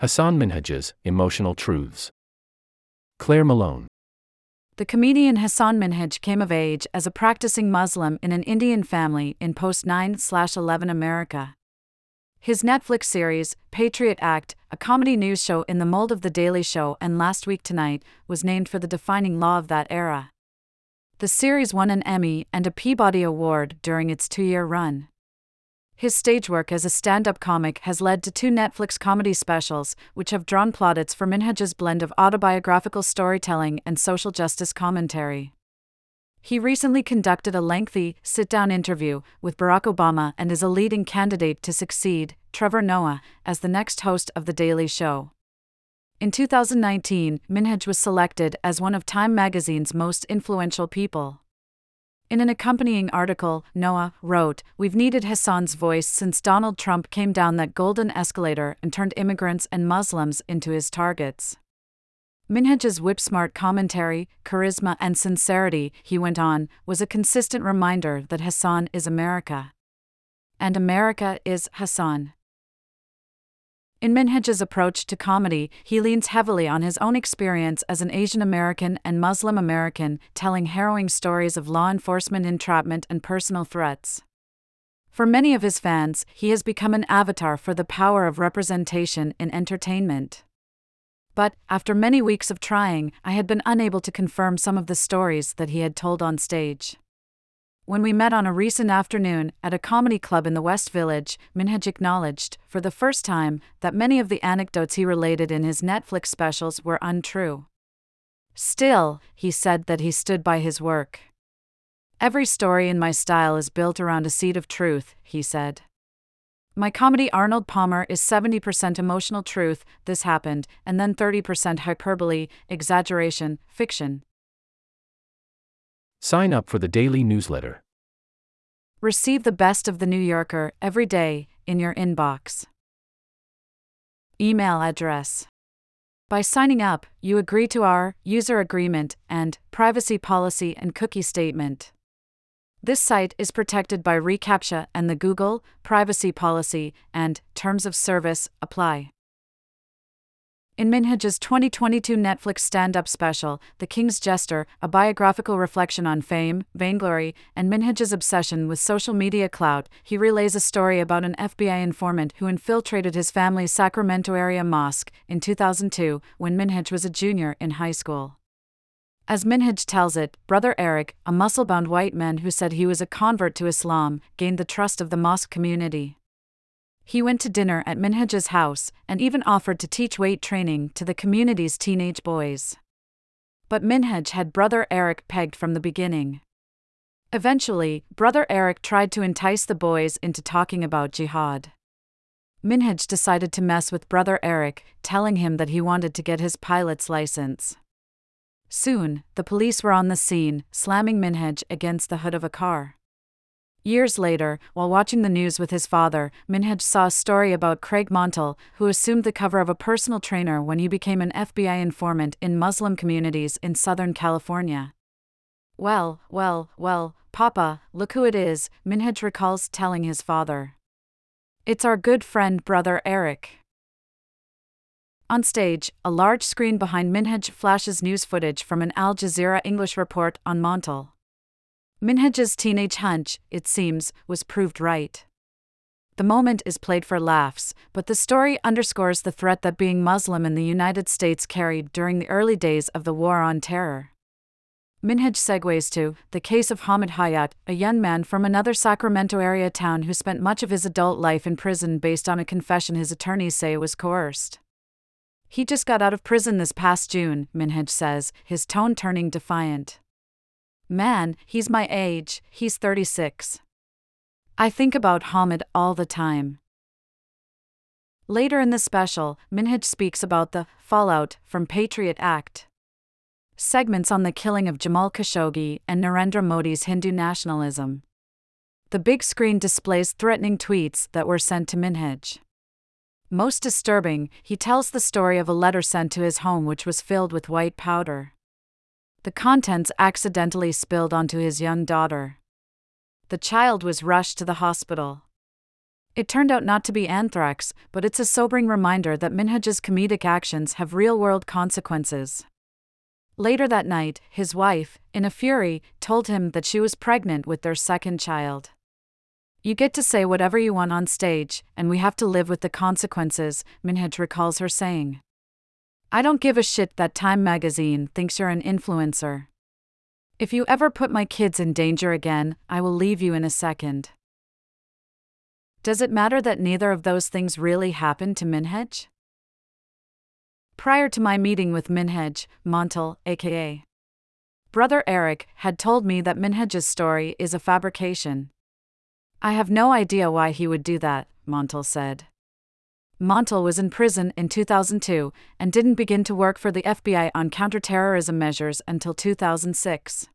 Hasan Minhaj's Emotional Truths. Claire Malone. The comedian Hasan Minhaj came of age as a practicing Muslim in an Indian family in post 9 11 America. His Netflix series, Patriot Act, a comedy news show in the mold of The Daily Show and Last Week Tonight, was named for the defining law of that era. The series won an Emmy and a Peabody Award during its two year run. His stage work as a stand up comic has led to two Netflix comedy specials, which have drawn plaudits for Minhaj's blend of autobiographical storytelling and social justice commentary. He recently conducted a lengthy, sit down interview with Barack Obama and is a leading candidate to succeed Trevor Noah as the next host of The Daily Show. In 2019, Minhaj was selected as one of Time magazine's most influential people. In an accompanying article, Noah wrote, We've needed Hasan's voice since Donald Trump came down that golden escalator and turned immigrants and Muslims into his targets. Minhaj's whip smart commentary, charisma, and sincerity, he went on, was a consistent reminder that Hassan is America. And America is Hasan. In Minhaj's approach to comedy, he leans heavily on his own experience as an Asian American and Muslim American, telling harrowing stories of law enforcement entrapment and personal threats. For many of his fans, he has become an avatar for the power of representation in entertainment. But, after many weeks of trying, I had been unable to confirm some of the stories that he had told on stage. When we met on a recent afternoon at a comedy club in the West Village, Minhaj acknowledged, for the first time, that many of the anecdotes he related in his Netflix specials were untrue. Still, he said that he stood by his work. Every story in my style is built around a seed of truth, he said. My comedy Arnold Palmer is 70% emotional truth, this happened, and then 30% hyperbole, exaggeration, fiction. Sign up for the daily newsletter. Receive the best of The New Yorker every day in your inbox. Email address. By signing up, you agree to our user agreement and privacy policy and cookie statement. This site is protected by reCAPTCHA and the Google privacy policy and terms of service apply. In Minhaj's 2022 Netflix stand up special, The King's Jester, a biographical reflection on fame, vainglory, and Minhaj's obsession with social media clout, he relays a story about an FBI informant who infiltrated his family's Sacramento area mosque in 2002 when Minhaj was a junior in high school. As Minhaj tells it, Brother Eric, a muscle bound white man who said he was a convert to Islam, gained the trust of the mosque community. He went to dinner at Minhaj's house and even offered to teach weight training to the community's teenage boys. But Minhaj had brother Eric pegged from the beginning. Eventually, brother Eric tried to entice the boys into talking about jihad. Minhaj decided to mess with brother Eric, telling him that he wanted to get his pilot's license. Soon, the police were on the scene, slamming Minhaj against the hood of a car. Years later, while watching the news with his father, Minhaj saw a story about Craig Monteilh, who assumed the cover of a personal trainer when he became an FBI informant in Muslim communities in Southern California. Well, well, well, Papa, look who it is, Minhaj recalls telling his father. It's our good friend brother Eric. On stage, a large screen behind Minhaj flashes news footage from an Al Jazeera English report on Monteil. Minhaj's teenage hunch, it seems, was proved right. The moment is played for laughs, but the story underscores the threat that being Muslim in the United States carried during the early days of the War on Terror. Minhaj segues to the case of Hamid Hayat, a young man from another Sacramento area town who spent much of his adult life in prison based on a confession his attorneys say was coerced. He just got out of prison this past June, Minhaj says, his tone turning defiant. Man, he's my age, he's 36. I think about Hamid all the time. Later in the special, Minhaj speaks about the fallout from Patriot Act. Segments on the killing of Jamal Khashoggi and Narendra Modi's Hindu nationalism. The big screen displays threatening tweets that were sent to Minhaj. Most disturbing, he tells the story of a letter sent to his home which was filled with white powder. The contents accidentally spilled onto his young daughter. The child was rushed to the hospital. It turned out not to be anthrax, but it's a sobering reminder that Minhaj's comedic actions have real world consequences. Later that night, his wife, in a fury, told him that she was pregnant with their second child. You get to say whatever you want on stage, and we have to live with the consequences, Minhaj recalls her saying. I don't give a shit that Time magazine thinks you're an influencer. If you ever put my kids in danger again, I will leave you in a second. Does it matter that neither of those things really happened to Minhaj? Prior to my meeting with Minhaj, Monteilh, aka Brother Eric, had told me that Minhaj's story is a fabrication. I have no idea why he would do that, Monteilh said. Monteilh was in prison in 2002 and didn't begin to work for the FBI on counterterrorism measures until 2006.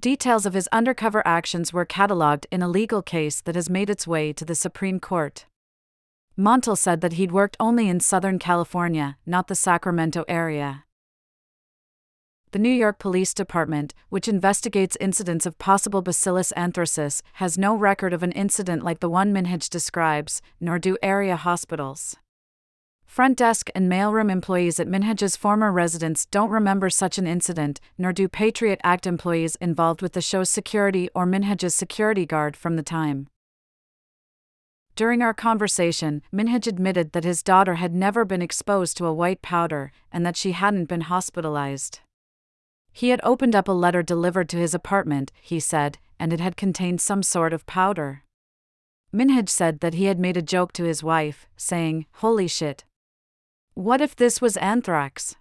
Details of his undercover actions were catalogued in a legal case that has made its way to the Supreme Court. Monteilh said that he'd worked only in Southern California, not the Sacramento area. The New York Police Department, which investigates incidents of possible Bacillus anthracis, has no record of an incident like the one Minhaj describes, nor do area hospitals. Front desk and mailroom employees at Minhaj's former residence don't remember such an incident, nor do Patriot Act employees involved with the show's security or Minhaj's security guard from the time. During our conversation, Minhaj admitted that his daughter had never been exposed to a white powder and that she hadn't been hospitalized. He had opened up a letter delivered to his apartment, he said, and it had contained some sort of powder. Minhaj said that he had made a joke to his wife, saying, Holy shit. What if this was anthrax?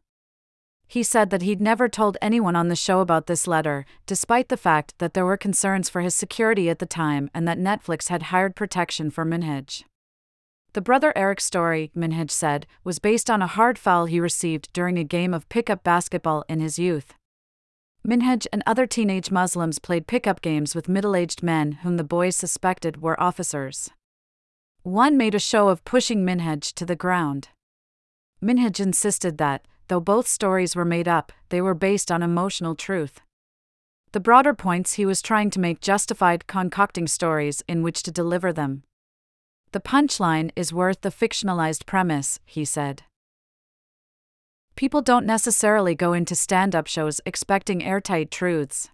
He said that he'd never told anyone on the show about this letter, despite the fact that there were concerns for his security at the time and that Netflix had hired protection for Minhaj. The brother Eric story, Minhaj said, was based on a hard foul he received during a game of pickup basketball in his youth. Minhaj and other teenage Muslims played pickup games with middle aged men whom the boys suspected were officers. One made a show of pushing Minhaj to the ground. Minhaj insisted that, though both stories were made up, they were based on emotional truth. The broader points he was trying to make justified concocting stories in which to deliver them. The punchline is worth the fictionalized premise, he said. People don't necessarily go into stand up shows expecting airtight truths.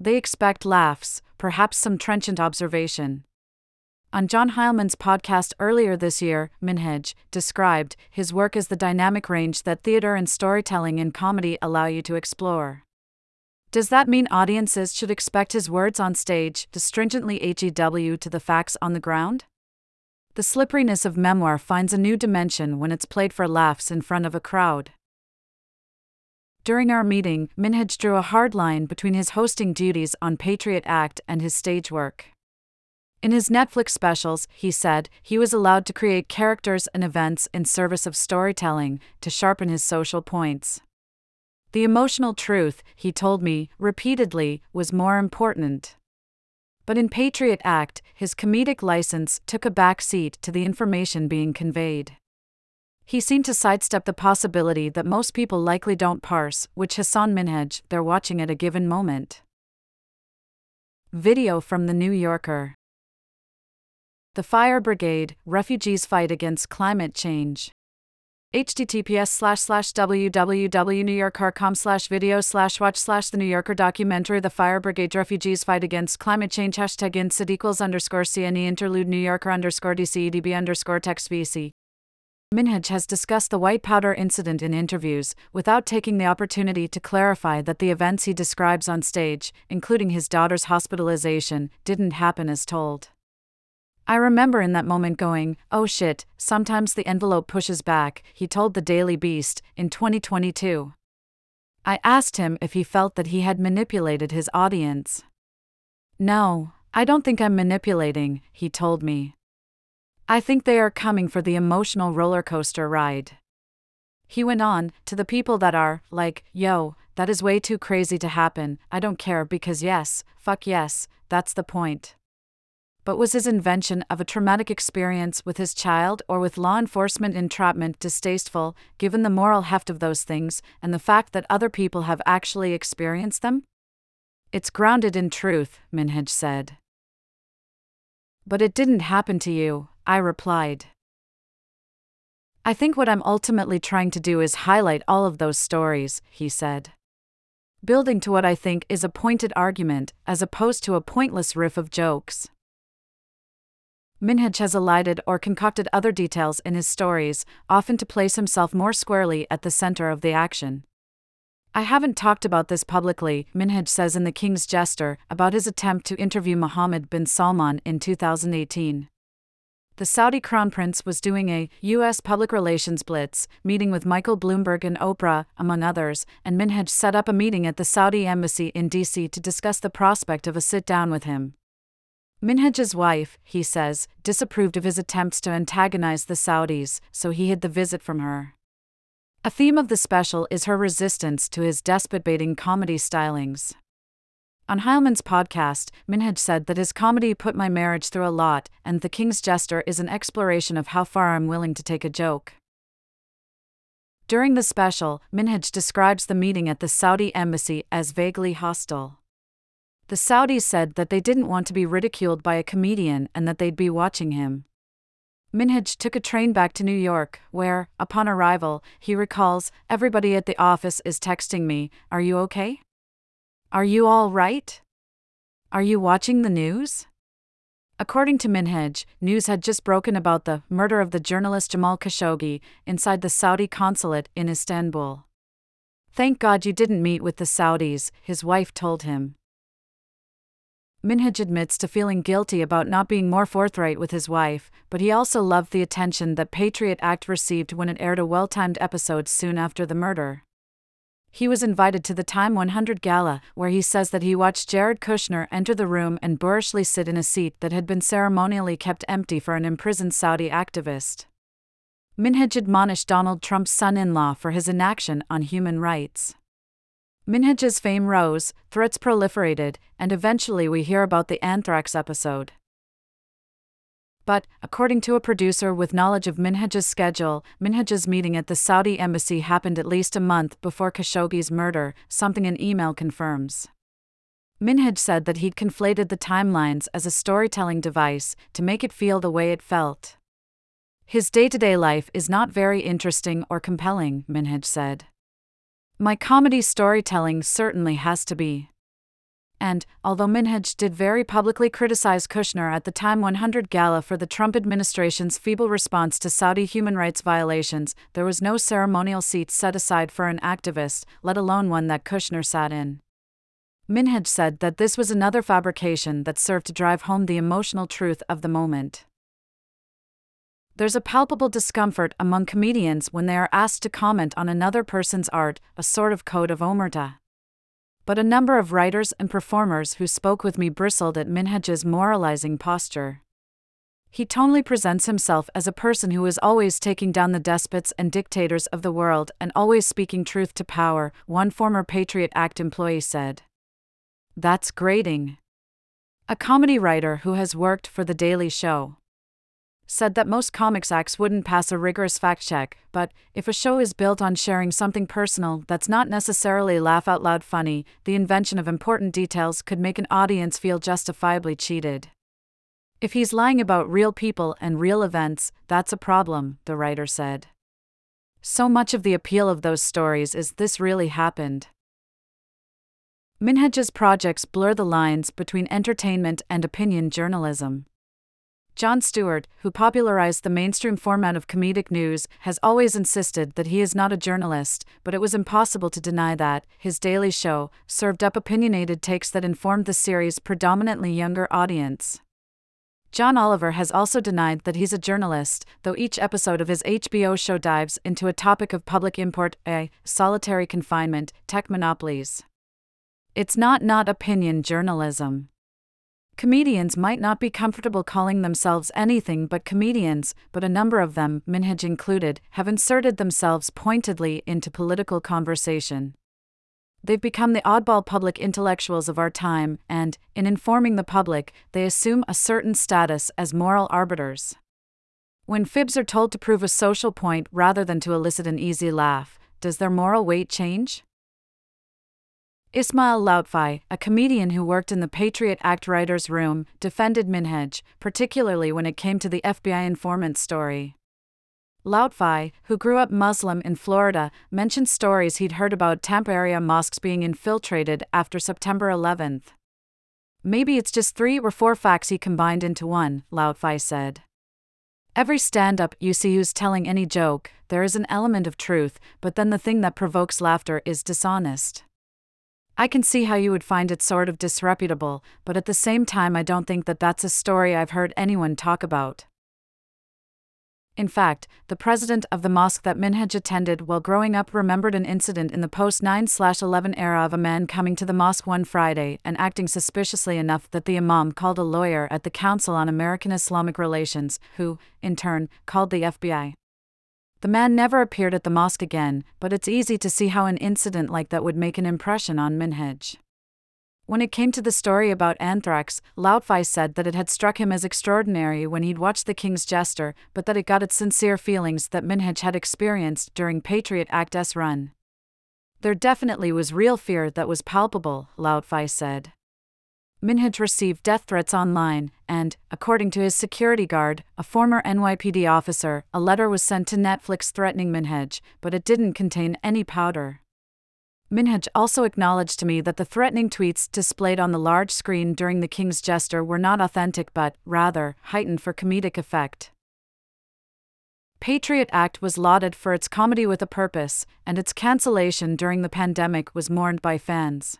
They expect laughs, perhaps some trenchant observation. On John Heilemann's podcast earlier this year, Minhaj described his work as the dynamic range that theater and storytelling in comedy allow you to explore. Does that mean audiences should expect his words on stage to stringently HEW to the facts on the ground? The slipperiness of memoir finds a new dimension when it's played for laughs in front of a crowd. During our meeting, Minhaj drew a hard line between his hosting duties on Patriot Act and his stage work. In his Netflix specials, he said, he was allowed to create characters and events in service of storytelling to sharpen his social points. The emotional truth, he told me, repeatedly, was more important. But in Patriot Act, his comedic license took a back seat to the information being conveyed. He seemed to sidestep the possibility that most people likely don't parse which Hasan Minhaj they're watching at a given moment. Video from The New Yorker the Fire Brigade, Refugees Fight Against Climate Change. Https slash slash www.newyorker.com slash video slash watch slash the New Yorker documentary The Fire Brigade Refugees Fight Against Climate Change hashtag insid equals underscore CNE interlude New Yorker underscore DCEDB underscore text VC. Minhaj has discussed the white powder incident in interviews, without taking the opportunity to clarify that the events he describes on stage, including his daughter's hospitalization, didn't happen as told. I remember in that moment going, oh shit, sometimes the envelope pushes back, he told the Daily Beast in 2022. I asked him if he felt that he had manipulated his audience. No, I don't think I'm manipulating, he told me. I think they are coming for the emotional roller coaster ride. He went on, to the people that are, like, yo, that is way too crazy to happen, I don't care because yes, fuck yes, that's the point but was his invention of a traumatic experience with his child or with law enforcement entrapment distasteful, given the moral heft of those things and the fact that other people have actually experienced them? It's grounded in truth, Minhaj said. But it didn't happen to you, I replied. I think what I'm ultimately trying to do is highlight all of those stories, he said. Building to what I think is a pointed argument, as opposed to a pointless riff of jokes. Minhaj has elided or concocted other details in his stories, often to place himself more squarely at the center of the action. I haven't talked about this publicly, Minhaj says in The King's Jester, about his attempt to interview Mohammed bin Salman in 2018. The Saudi crown prince was doing a U.S. public relations blitz, meeting with Michael Bloomberg and Oprah, among others, and Minhaj set up a meeting at the Saudi embassy in D.C. to discuss the prospect of a sit down with him. Minhaj's wife, he says, disapproved of his attempts to antagonize the Saudis, so he hid the visit from her. A theme of the special is her resistance to his despot baiting comedy stylings. On Heilemann's podcast, Minhaj said that his comedy put my marriage through a lot, and The King's Jester is an exploration of how far I'm willing to take a joke. During the special, Minhaj describes the meeting at the Saudi embassy as vaguely hostile. The Saudis said that they didn't want to be ridiculed by a comedian and that they'd be watching him. Minhaj took a train back to New York, where, upon arrival, he recalls, Everybody at the office is texting me, Are you okay? Are you all right? Are you watching the news? According to Minhaj, news had just broken about the murder of the journalist Jamal Khashoggi inside the Saudi consulate in Istanbul. Thank God you didn't meet with the Saudis, his wife told him. Minhaj admits to feeling guilty about not being more forthright with his wife, but he also loved the attention that Patriot Act received when it aired a well timed episode soon after the murder. He was invited to the Time 100 gala, where he says that he watched Jared Kushner enter the room and boorishly sit in a seat that had been ceremonially kept empty for an imprisoned Saudi activist. Minhaj admonished Donald Trump's son in law for his inaction on human rights. Minhaj's fame rose, threats proliferated, and eventually we hear about the anthrax episode. But, according to a producer with knowledge of Minhaj's schedule, Minhaj's meeting at the Saudi embassy happened at least a month before Khashoggi's murder, something an email confirms. Minhaj said that he'd conflated the timelines as a storytelling device to make it feel the way it felt. His day to day life is not very interesting or compelling, Minhaj said. My comedy storytelling certainly has to be. And, although Minhaj did very publicly criticize Kushner at the Time 100 gala for the Trump administration's feeble response to Saudi human rights violations, there was no ceremonial seat set aside for an activist, let alone one that Kushner sat in. Minhaj said that this was another fabrication that served to drive home the emotional truth of the moment there's a palpable discomfort among comedians when they are asked to comment on another person's art, a sort of code of omerta. But a number of writers and performers who spoke with me bristled at Minhaj's moralizing posture. He tonally presents himself as a person who is always taking down the despots and dictators of the world and always speaking truth to power, one former Patriot Act employee said. That's grating. A comedy writer who has worked for The Daily Show said that most comics acts wouldn't pass a rigorous fact check, but if a show is built on sharing something personal that's not necessarily laugh out loud funny, the invention of important details could make an audience feel justifiably cheated. If he's lying about real people and real events, that's a problem, the writer said. So much of the appeal of those stories is this really happened. Minhaj's projects blur the lines between entertainment and opinion journalism. Jon Stewart, who popularized the mainstream format of comedic news, has always insisted that he is not a journalist, but it was impossible to deny that. His Daily Show served up opinionated takes that informed the series' predominantly younger audience. John Oliver has also denied that he's a journalist, though each episode of his HBO show dives into a topic of public import, a solitary confinement, tech monopolies. It's not not opinion journalism. Comedians might not be comfortable calling themselves anything but comedians, but a number of them, Minhaj included, have inserted themselves pointedly into political conversation. They've become the oddball public intellectuals of our time, and, in informing the public, they assume a certain status as moral arbiters. When fibs are told to prove a social point rather than to elicit an easy laugh, does their moral weight change? Ismail Loutfi, a comedian who worked in the Patriot Act writers' room, defended Minhaj, particularly when it came to the FBI informant story. Loutfi, who grew up Muslim in Florida, mentioned stories he'd heard about Tampa area mosques being infiltrated after September 11th. Maybe it's just three or four facts he combined into one, Loutfi said. Every stand up you see who's telling any joke, there is an element of truth, but then the thing that provokes laughter is dishonest. I can see how you would find it sort of disreputable, but at the same time, I don't think that that's a story I've heard anyone talk about. In fact, the president of the mosque that Minhaj attended while growing up remembered an incident in the post 9 11 era of a man coming to the mosque one Friday and acting suspiciously enough that the imam called a lawyer at the Council on American Islamic Relations, who, in turn, called the FBI. The man never appeared at the mosque again, but it's easy to see how an incident like that would make an impression on Minhaj. When it came to the story about anthrax, Loutfi said that it had struck him as extraordinary when he'd watched The King's Jester, but that it got its sincere feelings that Minhaj had experienced during Patriot Act's run. There definitely was real fear that was palpable, Loutfi said. Minhaj received death threats online, and, according to his security guard, a former NYPD officer, a letter was sent to Netflix threatening Minhaj, but it didn't contain any powder. Minhaj also acknowledged to me that the threatening tweets displayed on the large screen during the King's Jester were not authentic but, rather, heightened for comedic effect. Patriot Act was lauded for its comedy with a purpose, and its cancellation during the pandemic was mourned by fans.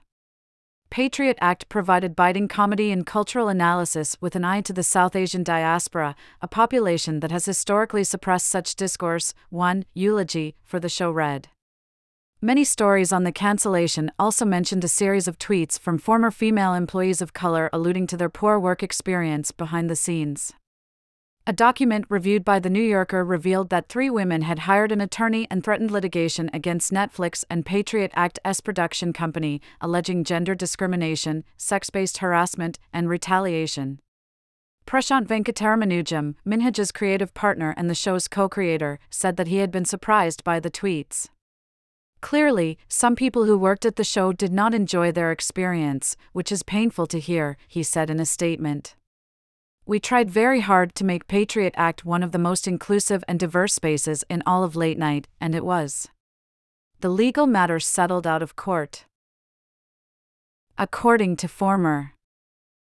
Patriot Act provided biting comedy and cultural analysis with an eye to the South Asian diaspora, a population that has historically suppressed such discourse. 1. Eulogy for the show read. Many stories on the cancellation also mentioned a series of tweets from former female employees of color alluding to their poor work experience behind the scenes. A document reviewed by The New Yorker revealed that three women had hired an attorney and threatened litigation against Netflix and Patriot Act S production company, alleging gender discrimination, sex based harassment, and retaliation. Prashant Venkataramanujam, Minhaj's creative partner and the show's co creator, said that he had been surprised by the tweets. Clearly, some people who worked at the show did not enjoy their experience, which is painful to hear, he said in a statement. We tried very hard to make Patriot Act one of the most inclusive and diverse spaces in all of late night, and it was. The legal matter settled out of court. According to former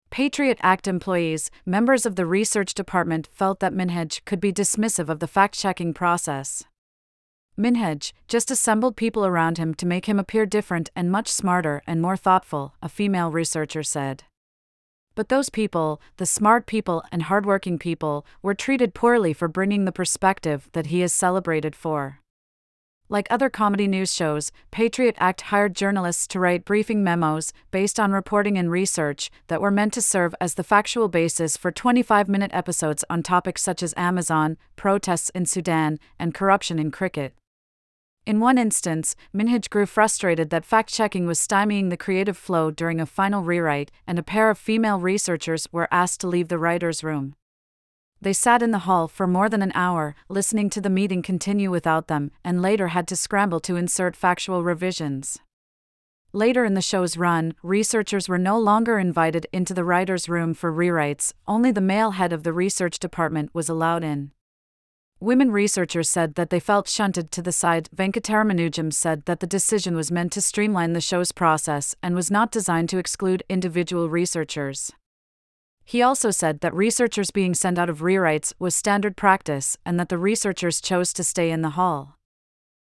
Patriot Act employees, members of the research department felt that Minhaj could be dismissive of the fact checking process. Minhaj just assembled people around him to make him appear different and much smarter and more thoughtful, a female researcher said. But those people, the smart people and hardworking people, were treated poorly for bringing the perspective that he is celebrated for. Like other comedy news shows, Patriot Act hired journalists to write briefing memos based on reporting and research that were meant to serve as the factual basis for 25 minute episodes on topics such as Amazon, protests in Sudan, and corruption in cricket. In one instance, Minhaj grew frustrated that fact checking was stymieing the creative flow during a final rewrite, and a pair of female researchers were asked to leave the writer's room. They sat in the hall for more than an hour, listening to the meeting continue without them, and later had to scramble to insert factual revisions. Later in the show's run, researchers were no longer invited into the writer's room for rewrites, only the male head of the research department was allowed in. Women researchers said that they felt shunted to the side. Venkataramanujam said that the decision was meant to streamline the show's process and was not designed to exclude individual researchers. He also said that researchers being sent out of rewrites was standard practice and that the researchers chose to stay in the hall.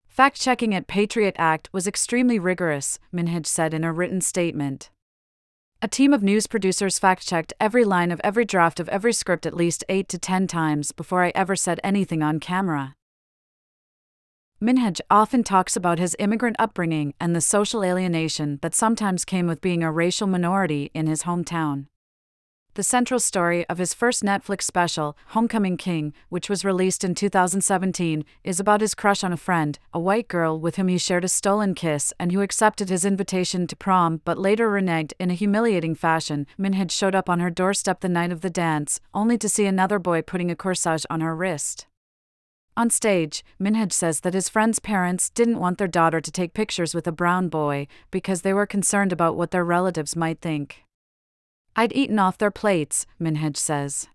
Fact checking at Patriot Act was extremely rigorous, Minhaj said in a written statement. A team of news producers fact checked every line of every draft of every script at least 8 to 10 times before I ever said anything on camera. Minhaj often talks about his immigrant upbringing and the social alienation that sometimes came with being a racial minority in his hometown. The central story of his first Netflix special, Homecoming King, which was released in 2017, is about his crush on a friend, a white girl with whom he shared a stolen kiss and who accepted his invitation to prom but later reneged in a humiliating fashion. Minhaj showed up on her doorstep the night of the dance, only to see another boy putting a corsage on her wrist. On stage, Minhaj says that his friend's parents didn't want their daughter to take pictures with a brown boy because they were concerned about what their relatives might think. I'd eaten off their plates, Minhaj says.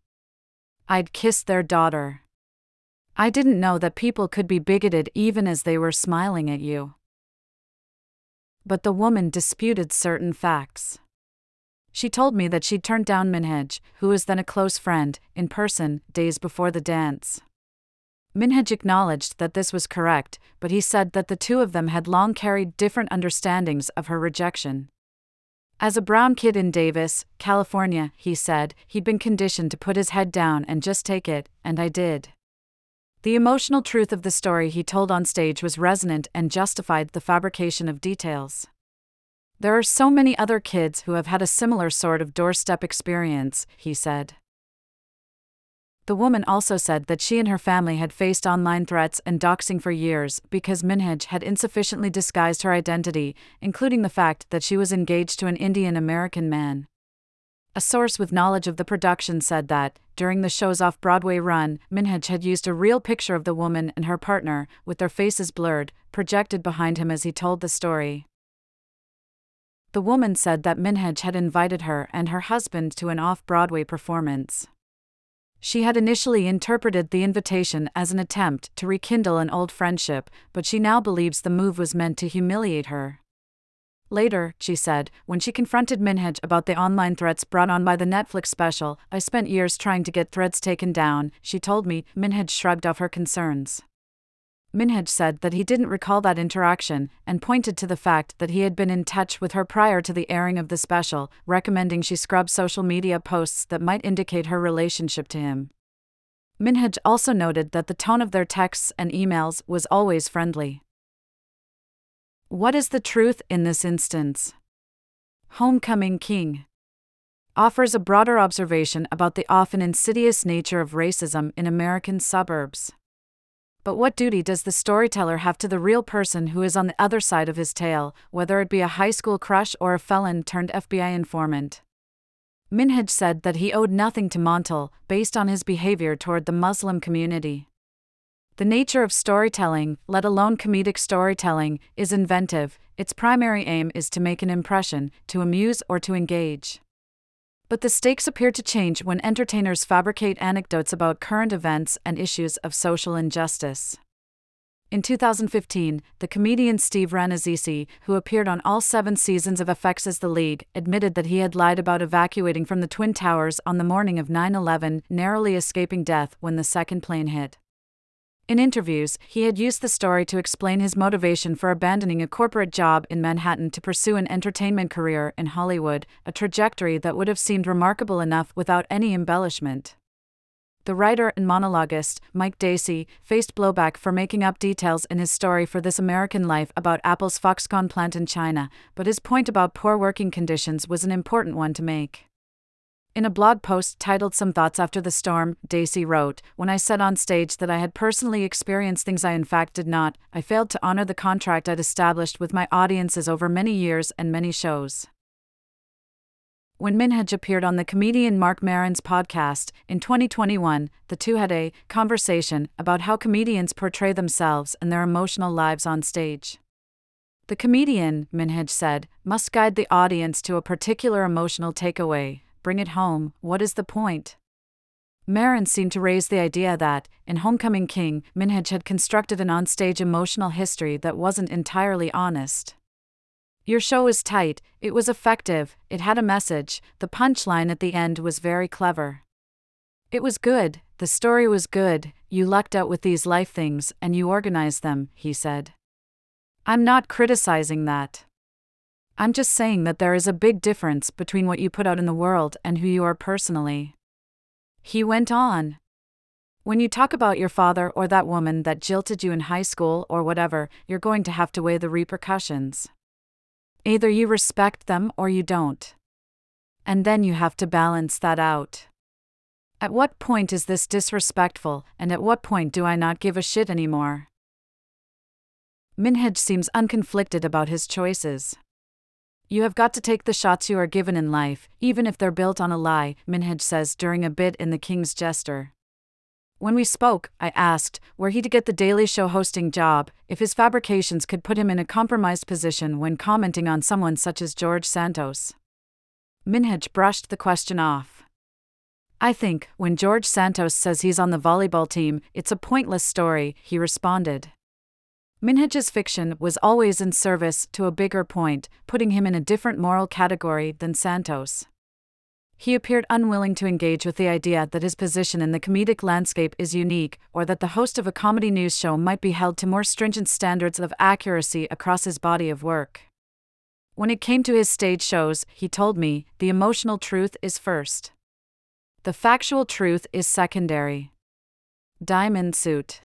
I'd kissed their daughter. I didn't know that people could be bigoted even as they were smiling at you. But the woman disputed certain facts. She told me that she'd turned down Minhaj, who was then a close friend, in person, days before the dance. Minhaj acknowledged that this was correct, but he said that the two of them had long carried different understandings of her rejection. As a brown kid in Davis, California, he said, he'd been conditioned to put his head down and just take it, and I did. The emotional truth of the story he told on stage was resonant and justified the fabrication of details. There are so many other kids who have had a similar sort of doorstep experience, he said. The woman also said that she and her family had faced online threats and doxing for years because Minhaj had insufficiently disguised her identity, including the fact that she was engaged to an Indian American man. A source with knowledge of the production said that, during the show's off Broadway run, Minhaj had used a real picture of the woman and her partner, with their faces blurred, projected behind him as he told the story. The woman said that Minhaj had invited her and her husband to an off Broadway performance. She had initially interpreted the invitation as an attempt to rekindle an old friendship, but she now believes the move was meant to humiliate her. Later, she said, when she confronted Minhaj about the online threats brought on by the Netflix special, I spent years trying to get threads taken down, she told me. Minhaj shrugged off her concerns. Minhaj said that he didn't recall that interaction, and pointed to the fact that he had been in touch with her prior to the airing of the special, recommending she scrub social media posts that might indicate her relationship to him. Minhaj also noted that the tone of their texts and emails was always friendly. What is the truth in this instance? Homecoming King offers a broader observation about the often insidious nature of racism in American suburbs. But what duty does the storyteller have to the real person who is on the other side of his tale, whether it be a high school crush or a felon turned FBI informant? Minhaj said that he owed nothing to Monteilh, based on his behavior toward the Muslim community. The nature of storytelling, let alone comedic storytelling, is inventive, its primary aim is to make an impression, to amuse or to engage. But the stakes appear to change when entertainers fabricate anecdotes about current events and issues of social injustice. In 2015, the comedian Steve Rannazzisi, who appeared on all seven seasons of FX as the lead, admitted that he had lied about evacuating from the Twin Towers on the morning of 9 11, narrowly escaping death when the second plane hit. In interviews, he had used the story to explain his motivation for abandoning a corporate job in Manhattan to pursue an entertainment career in Hollywood, a trajectory that would have seemed remarkable enough without any embellishment. The writer and monologuist, Mike Daisey, faced blowback for making up details in his story for This American Life about Apple's Foxconn plant in China, but his point about poor working conditions was an important one to make. In a blog post titled Some Thoughts After the Storm, Daisey wrote When I said on stage that I had personally experienced things I in fact did not, I failed to honor the contract I'd established with my audiences over many years and many shows. When Minhaj appeared on the comedian Marc Maron's podcast in 2021, the two had a conversation about how comedians portray themselves and their emotional lives on stage. The comedian, Minhaj said, must guide the audience to a particular emotional takeaway, bring it home, what is the point? Maron seemed to raise the idea that, in Homecoming King, Minhaj had constructed an onstage emotional history that wasn't entirely honest. Your show was tight, it was effective, it had a message, the punchline at the end was very clever. It was good, the story was good, you lucked out with these life things and you organized them, he said. I'm not criticizing that. I'm just saying that there is a big difference between what you put out in the world and who you are personally. He went on. When you talk about your father or that woman that jilted you in high school or whatever, you're going to have to weigh the repercussions. Either you respect them or you don't. And then you have to balance that out. At what point is this disrespectful, and at what point do I not give a shit anymore? Minhaj seems unconflicted about his choices. You have got to take the shots you are given in life, even if they're built on a lie, Minhaj says during a bit in The King's Jester. When we spoke, I asked, were he to get the Daily Show hosting job, if his fabrications could put him in a compromised position when commenting on someone such as George Santos. Minhaj brushed the question off. I think, when George Santos says he's on the volleyball team, it's a pointless story, he responded. Minhaj's fiction was always in service to a bigger point, putting him in a different moral category than Santos. He appeared unwilling to engage with the idea that his position in the comedic landscape is unique, or that the host of a comedy news show might be held to more stringent standards of accuracy across his body of work. When it came to his stage shows, he told me, the emotional truth is first. The factual truth is secondary. Diamond Suit